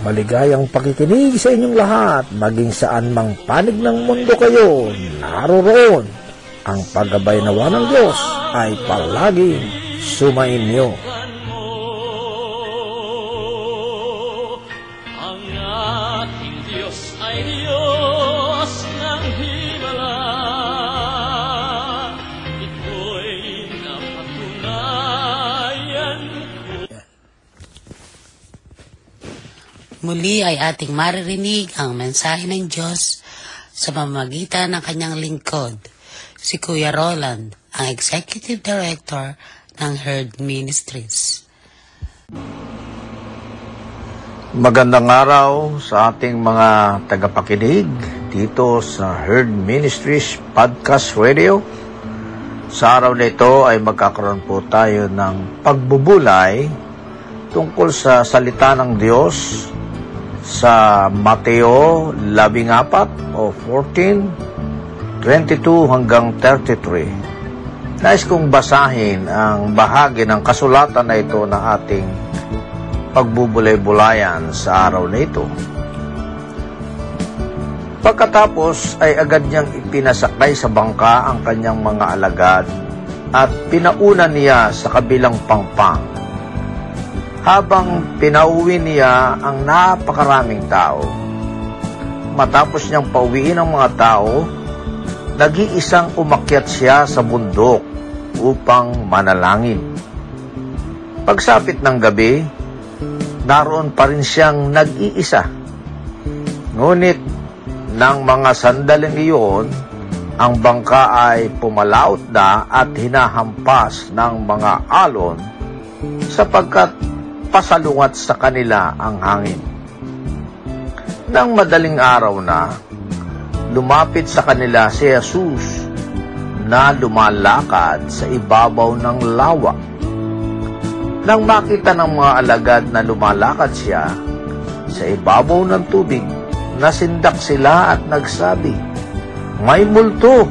Maligayang pakikinig sa inyong lahat, maging saan mang panig ng mundo kayo, naroroon. Ang paggabay nawa ng Diyos ay palaging sumainyo. Muli ay ating maririnig ang mensahe ng Diyos sa pamamagitan ng kanyang lingkod, si Kuya Roland, ang Executive Director ng Herd Ministries. Magandang araw sa ating mga tagapakinig dito sa Herd Ministries Podcast Radio. Sa araw na ito ay magkakaroon po tayo ng pagbubulay tungkol sa salita ng Diyos sa Mateo 14 o 14, 22 hanggang 33. Nais kong basahin ang bahagi ng kasulatan na ito na ating pagbubulay-bulayan sa araw na ito. Pagkatapos ay agad niyang ipinasakay sa bangka ang kanyang mga alagad at pinauna niya sa kabilang pangpang. Habang pinauwi niya ang napakaraming tao, matapos niyang pauwiin ang mga tao, nag-iisang umakyat siya sa bundok upang manalangin. Pagsapit ng gabi, naroon pa rin siyang nag-iisa. Ngunit nang mga sandaling iyon, ang bangka ay pumalaot na at hinahampas ng mga alon sapagkat pasalungat sa kanila ang hangin. Nang madaling araw na, lumapit sa kanila si Jesus na lumalakad sa ibabaw ng lawa. Nang makita ng mga alagad na lumalakad siya sa ibabaw ng tubig, nasindak sila at nagsabi, May multo!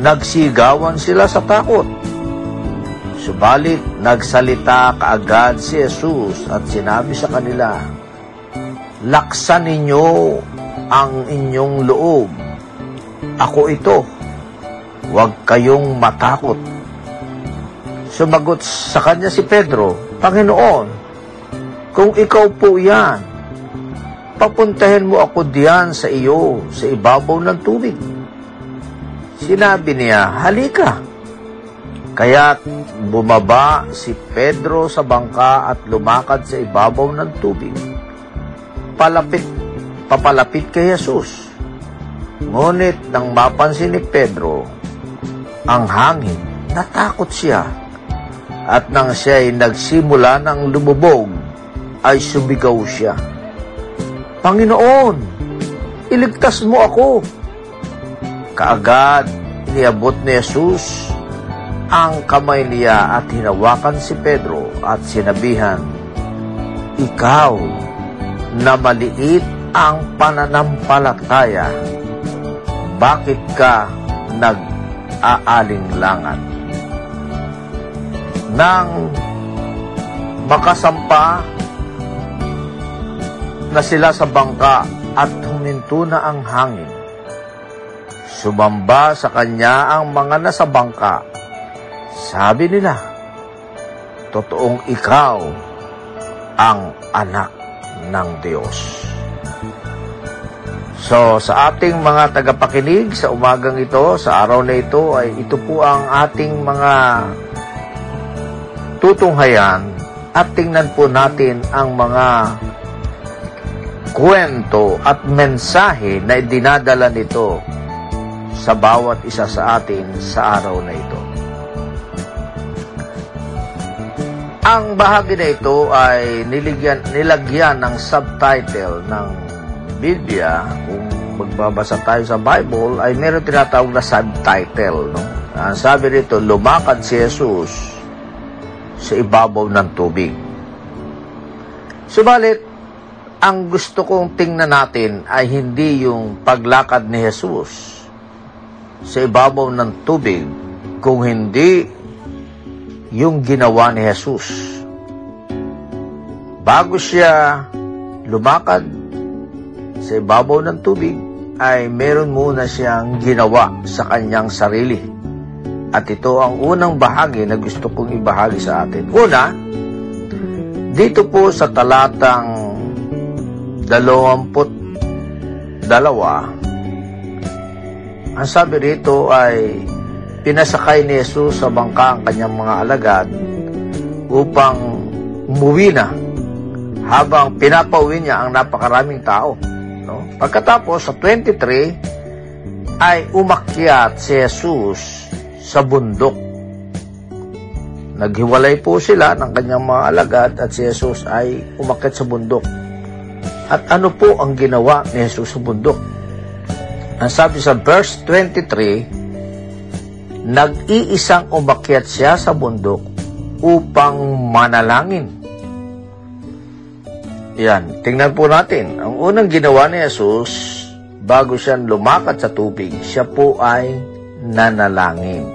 Nagsigawan sila sa takot. Subalit, nagsalita kaagad si Jesus at sinabi sa kanila, Laksan ninyo ang inyong loob. Ako ito. Huwag kayong matakot. Sumagot sa kanya si Pedro, Panginoon, kung ikaw po yan, papuntahin mo ako diyan sa iyo, sa ibabaw ng tubig. Sinabi niya, halika. Kaya't bumaba si Pedro sa bangka at lumakad sa ibabaw ng tubig. Palapit, papalapit kay Jesus. Ngunit nang mapansin ni Pedro ang hangin, natakot siya. At nang siya ay nagsimula ng lumubog, ay sumigaw siya. Panginoon, iligtas mo ako. Kaagad, niabot ni Jesus ang kamay niya at hinawakan si Pedro at sinabihan, Ikaw na maliit ang pananampalataya, bakit ka nag-aalinglangan? Nang makasampa na sila sa bangka at huminto na ang hangin, sumamba sa kanya ang mga nasa bangka. Sabi nila, Totoong ikaw ang anak ng Diyos. So, sa ating mga tagapakinig sa umagang ito, sa araw na ito, ay ito po ang ating mga tutunghayan at tingnan po natin ang mga kwento at mensahe na dinadala nito sa bawat isa sa atin sa araw na ito. Ang bahagi na ito ay niligyan, nilagyan ng subtitle ng Biblia. Kung magbabasa tayo sa Bible, ay meron tinatawag na subtitle. No? Ang sabi rito, lumakad si Jesus sa ibabaw ng tubig. Subalit, ang gusto kong tingnan natin ay hindi yung paglakad ni Jesus sa ibabaw ng tubig, kung hindi yung ginawa ni Jesus. Bago siya lumakad sa ibabaw ng tubig, ay meron muna siyang ginawa sa kanyang sarili. At ito ang unang bahagi na gusto kong ibahagi sa atin. Una, dito po sa talatang dalawamput dalawa, ang sabi rito ay pinasakay ni Jesus sa bangka ang kanyang mga alagad upang umuwi na habang pinapauwi niya ang napakaraming tao. No? Pagkatapos sa 23 ay umakyat si Jesus sa bundok. Naghiwalay po sila ng kanyang mga alagad at si Jesus ay umakyat sa bundok. At ano po ang ginawa ni Jesus sa bundok? Ang sabi sa verse 23, nag-iisang umakyat siya sa bundok upang manalangin. Yan, tingnan po natin. Ang unang ginawa ni Jesus, bago siya lumakad sa tubig, siya po ay nanalangin.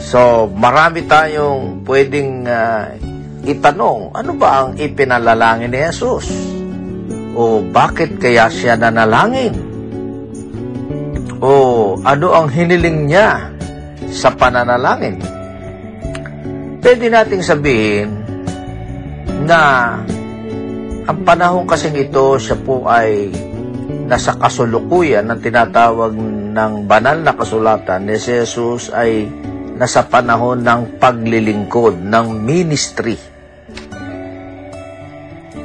So, marami tayong pwedeng uh, itanong, ano ba ang ipinalalangin ni Jesus? O bakit kaya siya nanalangin? O ano ang hiniling niya sa pananalangin. Pwede nating sabihin na ang panahon kasing ito siya po ay nasa kasulukuyan ng tinatawag ng banal na kasulatan ni Jesus ay nasa panahon ng paglilingkod, ng ministry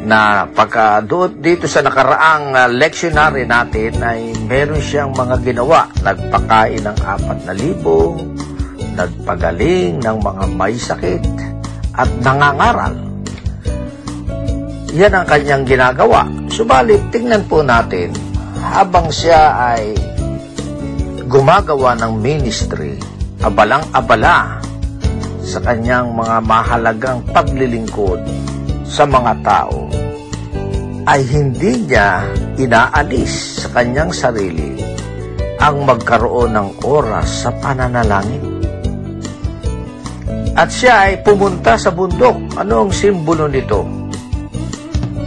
na pagka dito sa nakaraang uh, lectionary natin ay meron siyang mga ginawa. Nagpakain ng apat na libo, nagpagaling ng mga may sakit, at nangangaral. Yan ang kanyang ginagawa. Subalit, tingnan po natin, habang siya ay gumagawa ng ministry, abalang-abala sa kanyang mga mahalagang paglilingkod sa mga tao ay hindi niya inaalis sa kanyang sarili ang magkaroon ng oras sa pananalangin. At siya ay pumunta sa bundok. Ano ang simbolo nito?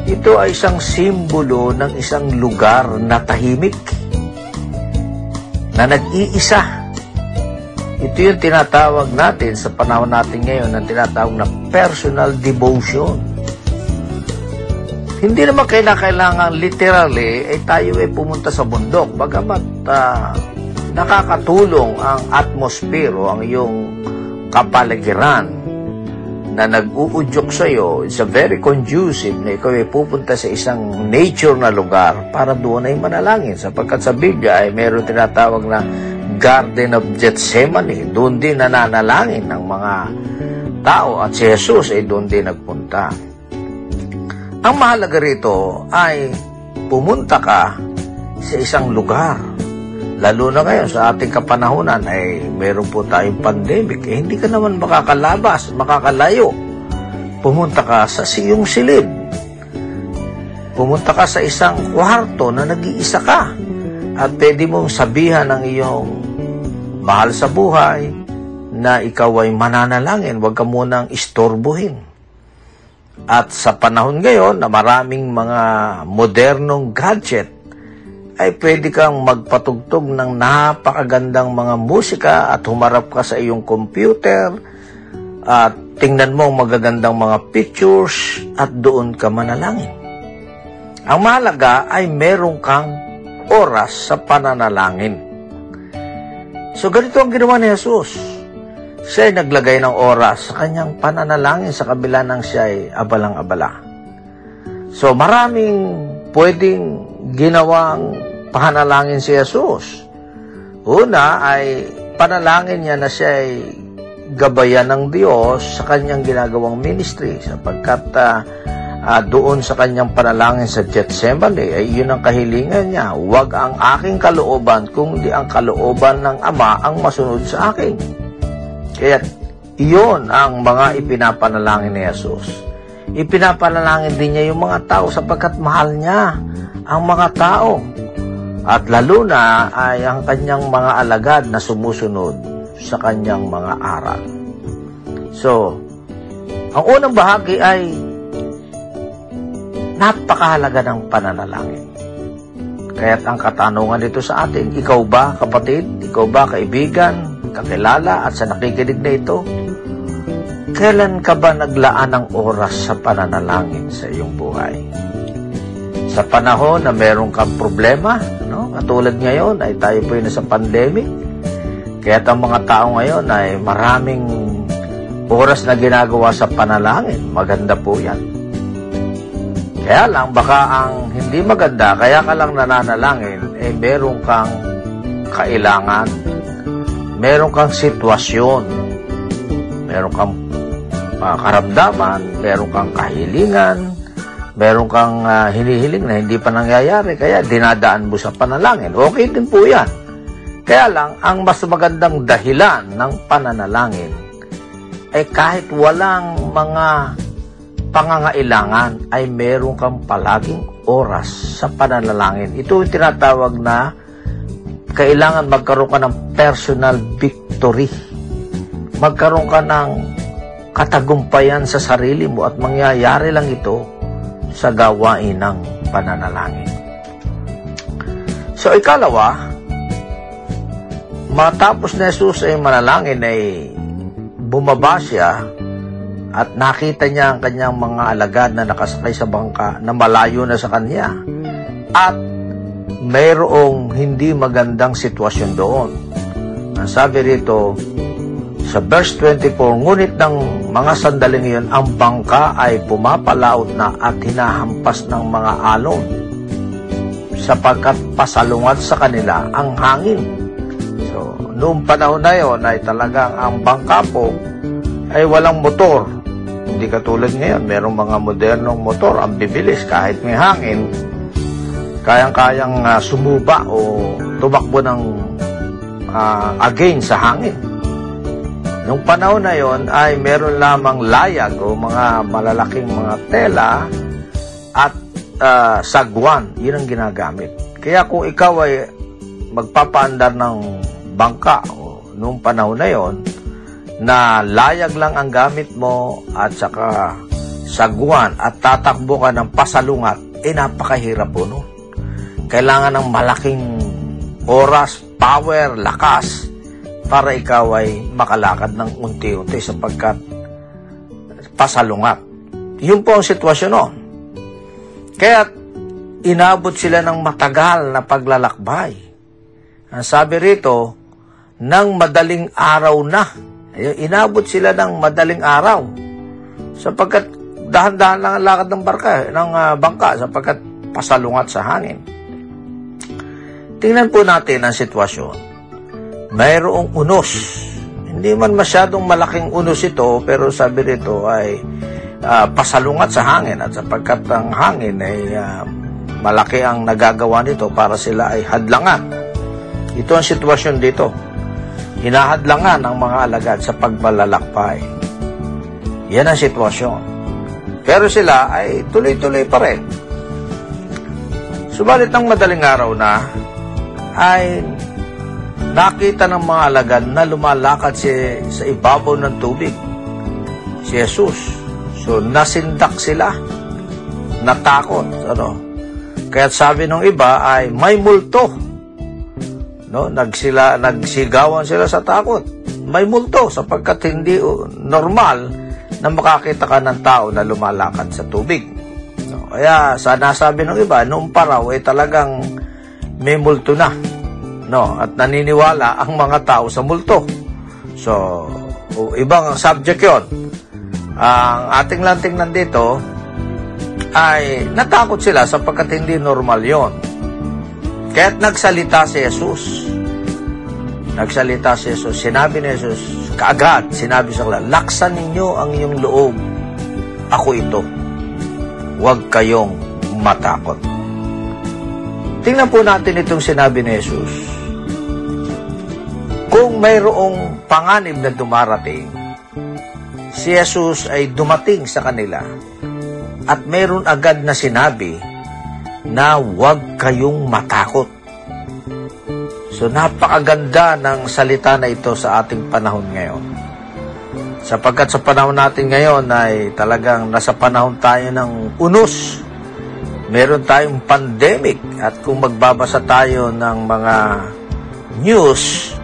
Ito ay isang simbolo ng isang lugar na tahimik, na nag-iisa. Ito yung tinatawag natin sa panahon natin ngayon na tinatawag na personal devotion hindi naman kailangan literally ay tayo ay pumunta sa bundok. Bagamat uh, nakakatulong ang atmosphere o ang iyong kapaligiran na nag-uudyok sa'yo, it's a very conducive na ikaw ay pupunta sa isang nature na lugar para doon ay manalangin. Sapagkat sa Biblia ay meron tinatawag na Garden of Gethsemane. Doon din nananalangin ng mga tao at si Jesus ay doon din nagpunta. Ang mahalaga rito ay pumunta ka sa isang lugar Lalo na ngayon sa ating kapanahunan ay meron po tayong pandemic. Eh, hindi ka naman makakalabas, makakalayo. Pumunta ka sa siyong silid. Pumunta ka sa isang kwarto na nag-iisa ka. At pwede mong sabihan ng iyong mahal sa buhay na ikaw ay mananalangin. Huwag ka munang istorbohin. At sa panahon ngayon na maraming mga modernong gadget ay pwede kang magpatugtog ng napakagandang mga musika at humarap ka sa iyong computer at tingnan mo ang magagandang mga pictures at doon ka manalangin. Ang mahalaga ay meron kang oras sa pananalangin. So ganito ang ginawa ni Jesus. Siya ay naglagay ng oras sa kanyang pananalangin sa kabila ng siya ay abalang-abala. So maraming pwedeng ginawang pahanalangin si Jesus. Una ay panalangin niya na siya ay gabayan ng Diyos sa kanyang ginagawang ministry sapagkat uh, uh, doon sa kanyang panalangin sa Gethsemane ay yun ang kahilingan niya. Huwag ang aking kalooban kundi ang kalooban ng Ama ang masunod sa akin. Kaya iyon ang mga ipinapanalangin ni Jesus. Ipinapanalangin din niya yung mga tao sapagkat mahal niya ang mga tao. At lalo na ay ang kanyang mga alagad na sumusunod sa kanyang mga aral. So, ang unang bahagi ay napakahalaga ng pananalangin. Kaya't ang katanungan dito sa atin, ikaw ba kapatid, ikaw ba kaibigan, kakilala at sa nakikinig na ito, kailan ka ba naglaan ng oras sa pananalangin sa iyong buhay? Sa panahon na meron kang problema, no? katulad ngayon ay tayo po nasa pandemic, kaya ang mga tao ngayon ay maraming oras na ginagawa sa panalangin. Maganda po yan. Kaya lang, baka ang hindi maganda, kaya ka lang nananalangin, eh meron kang kailangan, meron kang sitwasyon, meron kang uh, karamdaman, meron kang kahilingan, meron kang uh, hinihiling na hindi pa nangyayari, kaya dinadaan mo sa panalangin. Okay din po yan. Kaya lang, ang mas magandang dahilan ng pananalangin ay kahit walang mga pangangailangan ay meron kang palaging oras sa pananalangin. Ito yung tinatawag na kailangan magkaroon ka ng personal victory. Magkaroon ka ng katagumpayan sa sarili mo at mangyayari lang ito sa gawain ng pananalangin. So ikalawa, matapos na Jesus ay manalangin ay bumaba siya at nakita niya ang kanyang mga alagad na nakasakay sa bangka na malayo na sa kanya at mayroong hindi magandang sitwasyon doon. Ang sabi rito, sa verse 24, ngunit ng mga sandaling iyon, ang bangka ay pumapalaot na at hinahampas ng mga alon sapagkat pasalungat sa kanila ang hangin. So, noong panahon na yon ay talagang ang bangka po ay walang motor. Hindi katulad ngayon, merong mga modernong motor, ang bibilis kahit may hangin, kayang-kayang uh, sumuba o tumakbo ng uh, again sa hangin. Nung panahon na yon ay meron lamang layag o mga malalaking mga tela at uh, sagwan. Yun ang ginagamit. Kaya kung ikaw ay magpapaandar ng bangka o nung panahon na yon na layag lang ang gamit mo at saka sagwan at tatakbo ka ng pasalungat, eh napakahirap po nun. Kailangan ng malaking oras, power, lakas para ikaw ay makalakad ng unti-unti sapagkat pasalungat. Yun po ang sitwasyon noon. Kaya inabot sila ng matagal na paglalakbay. Ang sabi rito, ng madaling araw na. Inabot sila ng madaling araw. sapagkat dahan-dahan lang ang lakad ng barka, ng ah, bangka sapagkat pasalungat sa hangin. Tingnan po natin ang sitwasyon. Mayroong unos. Hindi man masyadong malaking unos ito, pero sabi rito ay ah, pasalungat sa hangin at sapagkat ang hangin ay ah, malaki ang nagagawa nito para sila ay hadlangan. Ito ang sitwasyon dito. Hinahadlangan ang mga alagad sa pagbalalakbay. Yan ang sitwasyon. Pero sila ay tuloy-tuloy pa rin. Subalit ng madaling araw na, ay nakita ng mga alagad na lumalakad si, sa ibabaw ng tubig. Si Jesus. So, nasindak sila. Natakot. Ano? Kaya sabi ng iba ay may multo. No, nagsila nagsigawan sila sa takot. May multo sapagkat hindi uh, normal na makakita ka ng tao na lumalakad sa tubig. No, kaya sa nasabi ng iba, noong paraw ay talagang may multo na. No, at naniniwala ang mga tao sa multo. So, ibang subject 'yon. Ang ating lang tingnan dito ay natakot sila sapagkat hindi normal 'yon. Kaya't nagsalita si Jesus. Nagsalita si Jesus. Sinabi ni Jesus, kaagad, sinabi sa kanila, laksan ninyo ang iyong loob. Ako ito. Huwag kayong matakot. Tingnan po natin itong sinabi ni Jesus. Kung mayroong panganib na dumarating, si Jesus ay dumating sa kanila at mayroon agad na sinabi na huwag kayong matakot. So napakaganda ng salita na ito sa ating panahon ngayon. Sapagkat sa panahon natin ngayon ay talagang nasa panahon tayo ng unos. Meron tayong pandemic. At kung magbabasa tayo ng mga news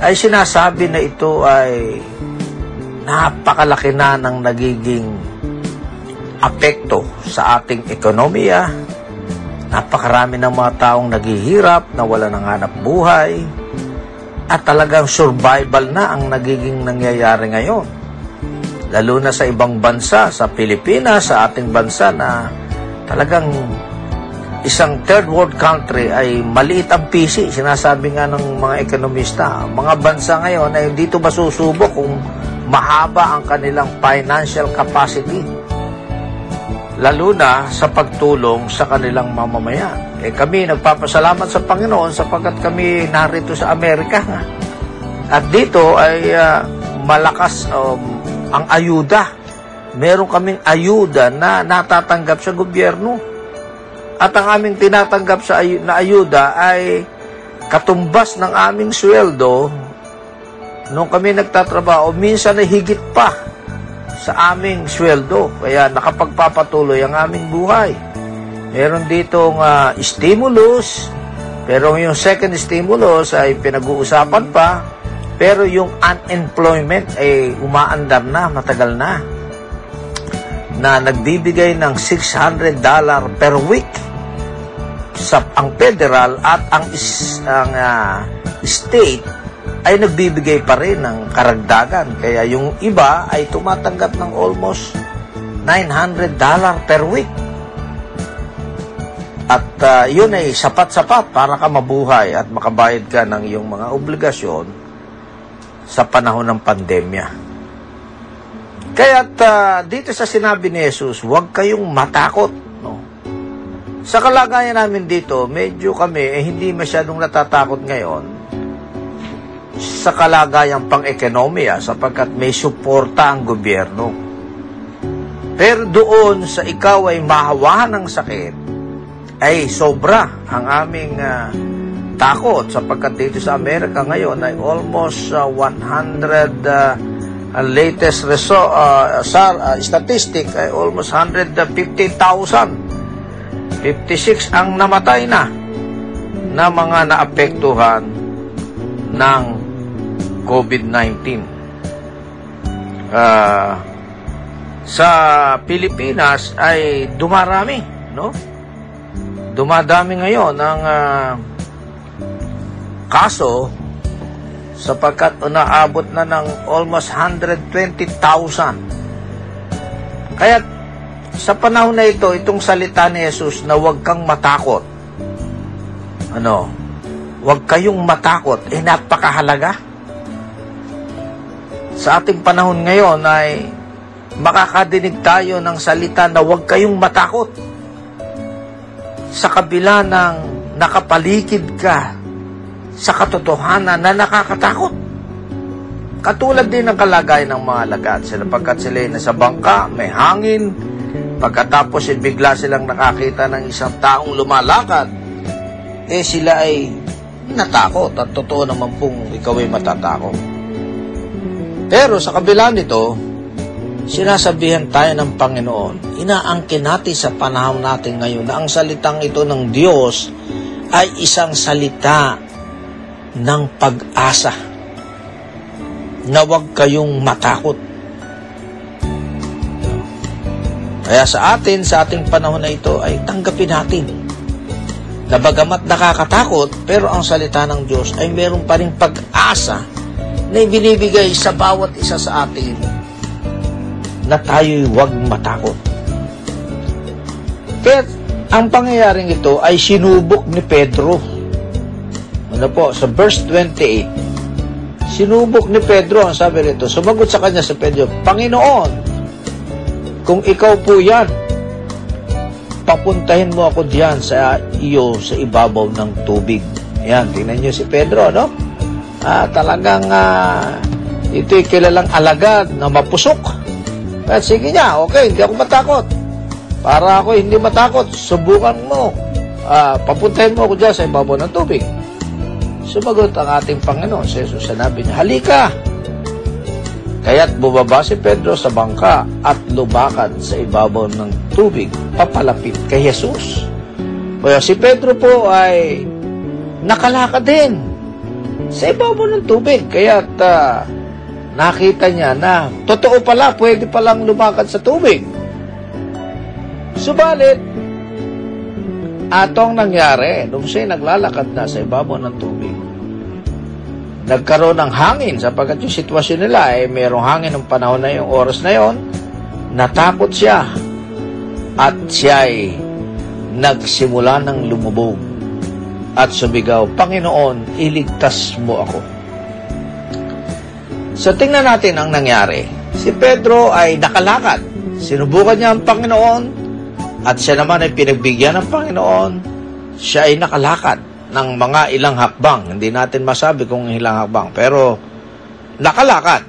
ay sinasabi na ito ay napakalaki na ng nagiging apekto sa ating ekonomiya, Napakarami ng mga taong naghihirap, na wala ng hanap buhay, at talagang survival na ang nagiging nangyayari ngayon. Lalo na sa ibang bansa, sa Pilipinas, sa ating bansa na talagang isang third world country ay maliit ang PC. Sinasabi nga ng mga ekonomista, mga bansa ngayon ay dito masusubok kung mahaba ang kanilang financial capacity lalo na sa pagtulong sa kanilang mamamayan. Eh kami nagpapasalamat sa Panginoon sapagkat kami narito sa Amerika. At dito ay uh, malakas um, ang ayuda. Meron kaming ayuda na natatanggap sa gobyerno. At ang aming tinatanggap sa ay- na ayuda ay katumbas ng aming sweldo nung kami nagtatrabaho, minsan ay higit pa sa aming sweldo. Kaya nakapagpapatuloy ang aming buhay. Meron ditong uh, stimulus, pero yung second stimulus ay pinag-uusapan pa, pero yung unemployment ay umaandar na, matagal na, na nagbibigay ng $600 per week sa ang federal at ang, is, ang uh, state ay nagbibigay pa rin ng karagdagan. Kaya yung iba ay tumatanggap ng almost $900 per week. At uh, yun ay sapat-sapat para ka mabuhay at makabayad ka ng iyong mga obligasyon sa panahon ng pandemya. Kaya uh, dito sa sinabi ni Jesus, huwag kayong matakot. No? Sa kalagayan namin dito, medyo kami eh, hindi masyadong natatakot ngayon sa kalagayang pang-ekonomiya sapagkat may suporta ang gobyerno. Pero doon sa ikaw ay mahawahan ng sakit, ay sobra ang aming uh, takot sapagkat dito sa Amerika ngayon ay almost uh, 100 uh, ang latest reso, uh, sar, uh, statistic ay almost 150,000 56 ang namatay na na mga naapektuhan ng COVID-19. Uh, sa Pilipinas ay dumarami, no? Dumadami ngayon ang uh, kaso sapagkat naabot na ng almost 120,000 Kaya sa panahon na ito, itong salita ni Jesus na huwag kang matakot. Ano? Huwag kayong matakot. Eh, napakahalaga. Sa ating panahon ngayon ay makakadinig tayo ng salita na huwag kayong matakot. Sa kabila ng nakapaligid ka sa katotohanan na nakakatakot. Katulad din ng kalagayan ng mga alagad sila pagkat sila ay nasa bangka, may hangin, pagkatapos ay bigla silang nakakita ng isang taong lumalakad, eh sila ay natakot at totoo naman pong ikaw ay matatakot. Pero sa kabila nito, sinasabihan tayo ng Panginoon, inaangkin natin sa panahon natin ngayon na ang salitang ito ng Diyos ay isang salita ng pag-asa na huwag kayong matakot. Kaya sa atin, sa ating panahon na ito, ay tanggapin natin na bagamat nakakatakot, pero ang salita ng Diyos ay meron pa rin pag-asa na ibinibigay sa bawat isa sa atin na tayo'y huwag matakot. Kaya ang pangyayaring ito ay sinubok ni Pedro. Ano po, sa verse 28, sinubok ni Pedro, ang sabi rito, sumagot sa kanya sa Pedro, Panginoon, kung ikaw po yan, papuntahin mo ako diyan sa iyo sa ibabaw ng tubig. Yan, tingnan niyo si Pedro, no? Ah, talagang ah, ito'y kilalang alagad na mapusok. At sige niya, okay, hindi ako matakot. Para ako hindi matakot, subukan mo. Ah, papuntahin mo ako diyan sa ibabaw ng tubig. Sumagot ang ating Panginoon sa Jesus. Sanabi niya, halika! Kaya't bumaba si Pedro sa bangka at lumakad sa ibabaw ng tubig papalapit kay Jesus. Kaya si Pedro po ay nakalakad din sa ibabaw ng tubig. Kaya't ah, nakita niya na totoo pala, pwede palang lumakad sa tubig. Subalit, atong nangyari nung siya naglalakad na sa ibabaw ng tubig, nagkaroon ng hangin sapagkat yung sitwasyon nila ay eh, mayroong hangin ng panahon na yung oras na yon natakot siya at siya ay nagsimula ng lumubog at sumigaw, Panginoon, iligtas mo ako. So tingnan natin ang nangyari. Si Pedro ay nakalakad. Sinubukan niya ang Panginoon at siya naman ay pinagbigyan ng Panginoon. Siya ay nakalakad ng mga ilang hakbang. Hindi natin masabi kung ilang hakbang, pero nakalakad.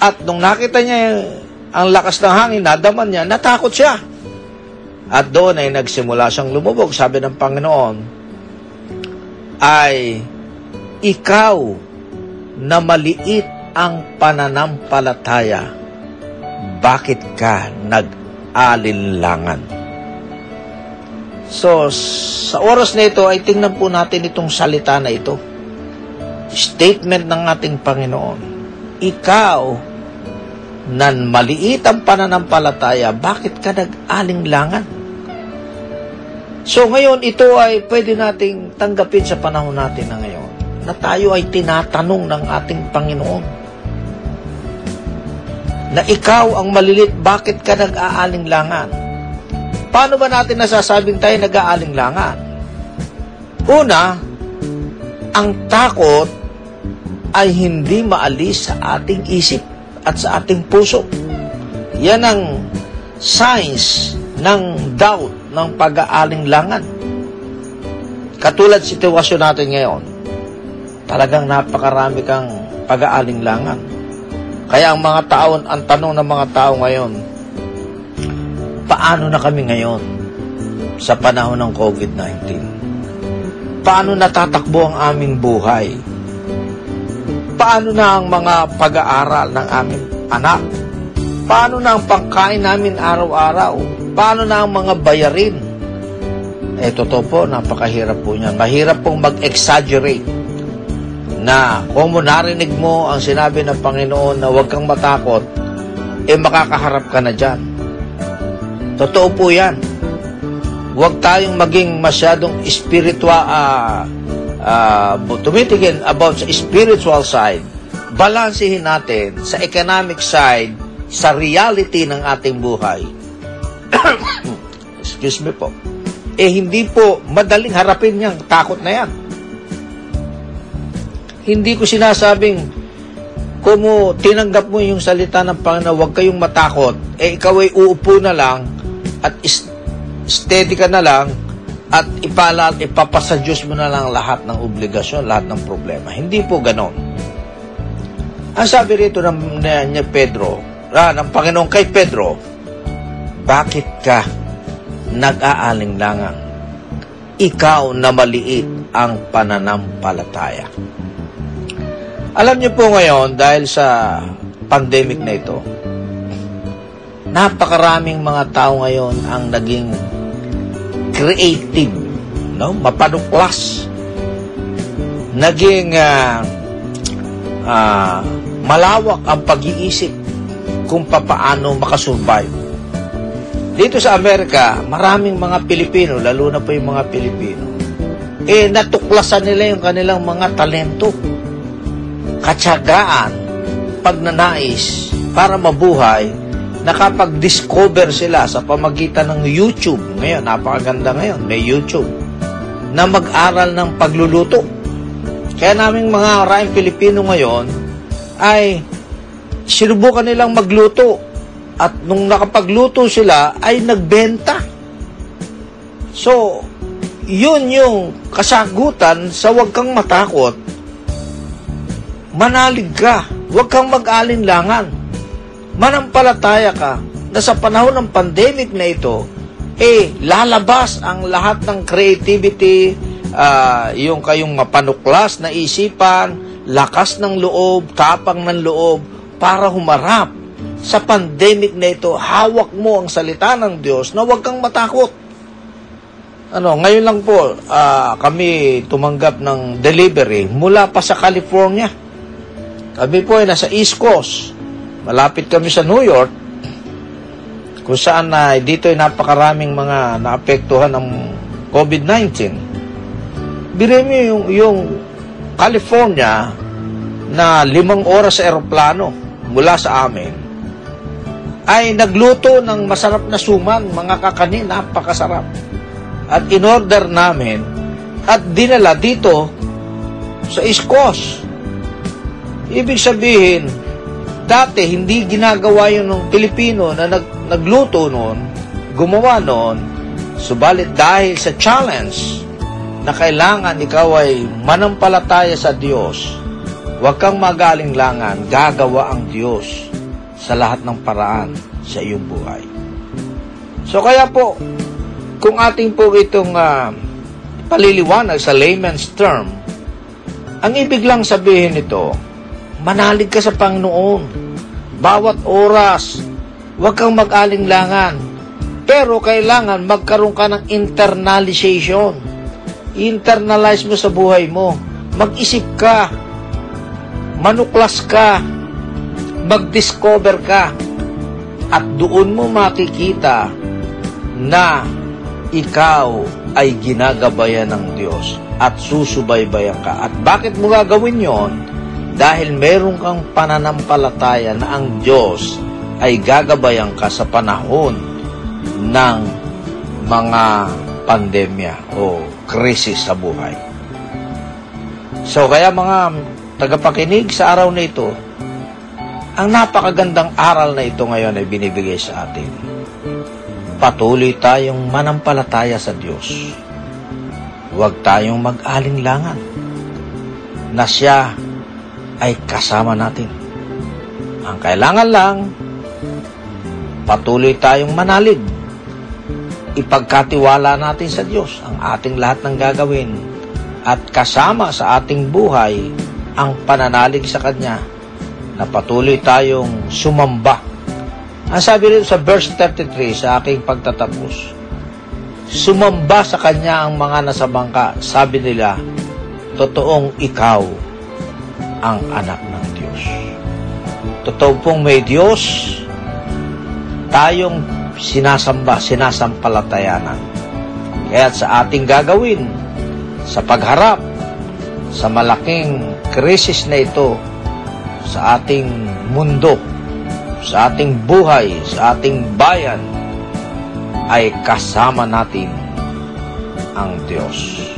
At nung nakita niya ang lakas ng hangin, nadaman niya, natakot siya. At doon ay nagsimula siyang lumubog. Sabi ng Panginoon, ay ikaw na maliit ang pananampalataya, bakit ka nag-alinlangan? So, sa oras na ito ay tingnan po natin itong salita na ito. Statement ng ating Panginoon. Ikaw, nan maliit ang pananampalataya, bakit ka nag-alinglangan? So ngayon, ito ay pwede nating tanggapin sa panahon natin na ngayon na tayo ay tinatanong ng ating Panginoon na ikaw ang malilit, bakit ka nag-aalinglangan? Paano ba natin nasasabing tayo nag-aalinglangan? Una, ang takot ay hindi maalis sa ating isip at sa ating puso. Yan ang signs ng doubt, ng pag-aalinglangan. Katulad sitwasyon natin ngayon, talagang napakarami kang pag-aalinglangan. Kaya ang mga tao, ang tanong ng mga tao ngayon, paano na kami ngayon sa panahon ng COVID-19? Paano natatakbo ang aming buhay? Paano na ang mga pag-aaral ng aming anak? Paano na ang pangkain namin araw-araw? Paano na ang mga bayarin? Eh, totoo po, napakahirap po niyan. Mahirap pong mag-exaggerate na kung mo narinig mo ang sinabi ng Panginoon na huwag kang matakot, eh makakaharap ka na dyan. Totoo po yan. Huwag tayong maging masyadong spiritual, uh, uh, tumitingin about sa spiritual side. Balansihin natin sa economic side sa reality ng ating buhay, excuse me po, eh hindi po madaling harapin yung takot na yan. Hindi ko sinasabing kung mo tinanggap mo yung salita ng Panginoon, huwag kayong matakot, eh ikaw ay uupo na lang at steady ka na lang at ipala, ipapasa Diyos mo na lang lahat ng obligasyon, lahat ng problema. Hindi po ganon. Ang sabi rito ng, ni Pedro, ah, ng Panginoon kay Pedro, bakit ka nag-aalinlangan? Ikaw na maliit ang pananampalataya. Alam niyo po ngayon, dahil sa pandemic na ito, napakaraming mga tao ngayon ang naging creative, no? mapanuklas, naging ah, ah, malawak ang pag-iisip kung papaano makasurvive. Dito sa Amerika, maraming mga Pilipino, lalo na po yung mga Pilipino, eh natuklasan nila yung kanilang mga talento, katsagaan, pagnanais para mabuhay, nakapag-discover sila sa pamagitan ng YouTube. Ngayon, napakaganda ngayon, may YouTube, na mag-aral ng pagluluto. Kaya naming mga maraming Pilipino ngayon ay sinubukan nilang magluto at nung nakapagluto sila ay nagbenta. So, yun yung kasagutan sa wag kang matakot. Manalig ka. Huwag kang mag-alinlangan. Manampalataya ka na sa panahon ng pandemic na ito, eh, lalabas ang lahat ng creativity, ah, yung kayong mapanuklas na isipan, lakas ng loob, tapang ng loob, para humarap sa pandemic na ito, hawak mo ang salita ng Diyos na huwag kang matakot. Ano, ngayon lang po, ah, kami tumanggap ng delivery mula pa sa California. Kami po ay nasa East Coast. Malapit kami sa New York. Kung saan na dito ay napakaraming mga naapektuhan ng COVID-19. Bire yung, yung California na limang oras sa eroplano mula sa amin ay nagluto ng masarap na suman, mga kakanin, napakasarap. At in-order namin at dinala dito sa East Coast. Ibig sabihin, dati hindi ginagawa yun ng Pilipino na nag, nagluto noon, gumawa noon, subalit dahil sa challenge na kailangan ikaw ay manampalataya sa Diyos, huwag kang magaling-langan, gagawa ang Diyos sa lahat ng paraan sa iyong buhay. So kaya po, kung ating po itong ah, paliliwanag sa layman's term, ang ibig lang sabihin nito, manalig ka sa Panginoon. Bawat oras, huwag kang mag-alinlangan. Pero kailangan magkaroon ka ng internalization. Internalize mo sa buhay mo. Mag-isip ka. Manuklas ka. Mag-discover ka. At doon mo makikita na ikaw ay ginagabayan ng Diyos at susubaybayan ka. At bakit mo gagawin yon? Dahil meron kang pananampalataya na ang Diyos ay gagabayan ka sa panahon ng mga pandemya o krisis sa buhay. So kaya mga tagapakinig sa araw na ito, ang napakagandang aral na ito ngayon ay binibigay sa atin. Patuloy tayong manampalataya sa Diyos. Huwag tayong mag-alinlangan na siya ay kasama natin. Ang kailangan lang, patuloy tayong manalig. Ipagkatiwala natin sa Diyos ang ating lahat ng gagawin at kasama sa ating buhay ang pananalig sa Kanya na patuloy tayong sumamba. Ang sabi rin sa verse 33 sa aking pagtatapos, sumamba sa Kanya ang mga nasa bangka. Sabi nila, totoong ikaw ang anak ng Diyos. Totoo pong may Diyos, tayong sinasamba, sinasampalatayanan. Kaya sa ating gagawin, sa pagharap, sa malaking krisis na ito, sa ating mundo, sa ating buhay, sa ating bayan, ay kasama natin ang Diyos.